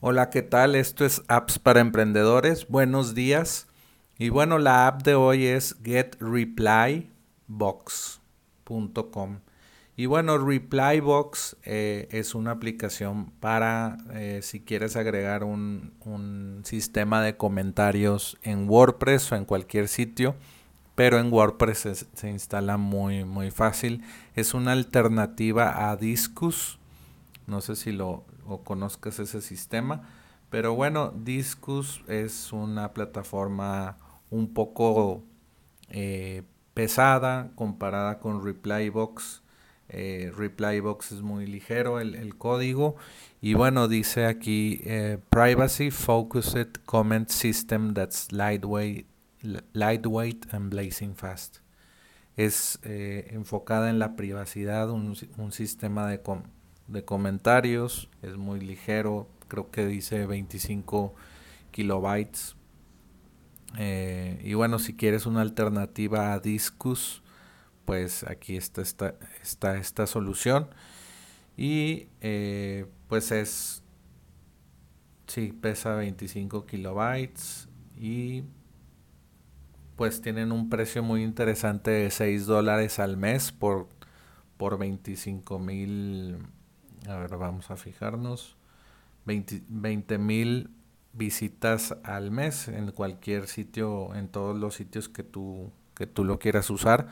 Hola, ¿qué tal? Esto es Apps para Emprendedores. Buenos días. Y bueno, la app de hoy es getreplybox.com. Y bueno, Replybox eh, es una aplicación para eh, si quieres agregar un, un, sistema de comentarios en WordPress o en cualquier sitio, pero en WordPress se, se instala muy, muy fácil. Es una alternativa a Discus. No sé si lo, o conozcas ese sistema. Pero bueno, Discus es una plataforma un poco eh, pesada comparada con Replybox. Eh, Replybox es muy ligero el, código. Y bueno, dice aquí eh, Privacy Focused Comment System that's lightweight, lightweight and blazing fast. Es enfocada en la privacidad, un, un sistema de, de comentarios, es muy ligero, creo que dice 25 kilobytes. Eh, y bueno, si quieres una alternativa a Discus, pues aquí está esta, está esta solución. Y eh, pues es, sí, pesa 25 kilobytes y pues tienen un precio muy interesante de 6 dólares al mes por, por 25 mil a ver, vamos a fijarnos. 20 mil visitas al mes en cualquier sitio, en todos los sitios que tú, que tú lo quieras usar.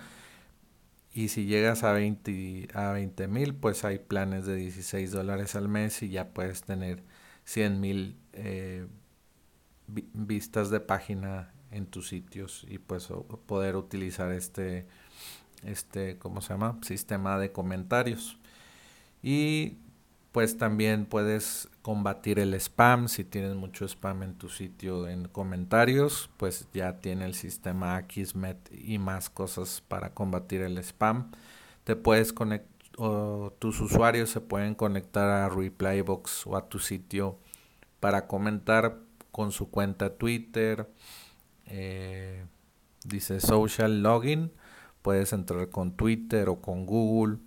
Y si llegas a 20 a 20 mil, pues hay planes de 16 dólares al mes y ya puedes tener 100 mil eh, vistas de página en tus sitios y pues poder utilizar este, este, ¿cómo se llama? Sistema de comentarios. Y pues también puedes combatir el spam. Si tienes mucho spam en tu sitio en comentarios, pues ya tiene el sistema Akismet y más cosas para combatir el spam. Te puedes conectar tus usuarios se pueden conectar a Replybox o a tu sitio para comentar con su cuenta Twitter. Eh, dice social login. Puedes entrar con Twitter o con Google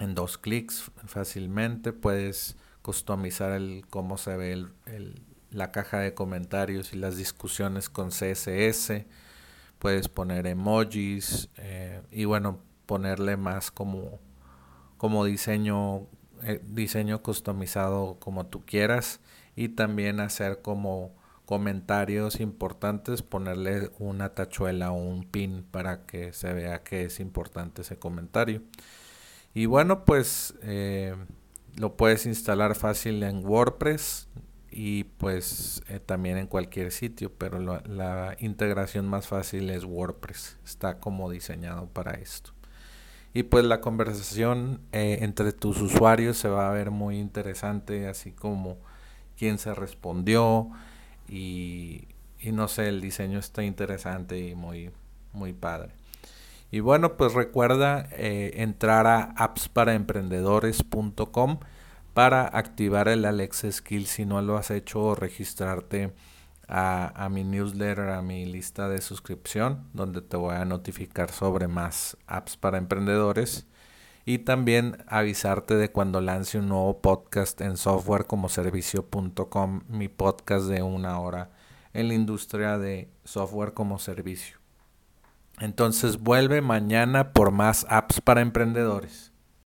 en dos clics fácilmente. Puedes customizar el cómo se ve el, la caja de comentarios y las discusiones con CSS. Puedes poner emojis eh, y bueno, ponerle más como, como diseño, eh, diseño customizado como tú quieras y también hacer como comentarios importantes, ponerle una tachuela o un pin para que se vea que es importante ese comentario. Y bueno, pues eh, lo puedes instalar fácil en WordPress y pues eh, también en cualquier sitio, pero la integración más fácil es WordPress. Está como diseñado para esto. Y pues la conversación eh, entre tus usuarios se va a ver muy interesante, así como quién se respondió y, y no sé, el diseño está interesante y muy, muy padre. Y bueno, pues recuerda eh, entrar a appsparaemprendedores.com para activar el Alexa Skill si no lo has hecho o registrarte a, a, mi newsletter, a mi lista de suscripción, donde te voy a notificar sobre más apps para emprendedores y también avisarte de cuando lance un nuevo podcast en softwarecomoservicio.com, mi podcast de una hora en la industria de software como servicio. Entonces vuelve mañana por más apps para emprendedores.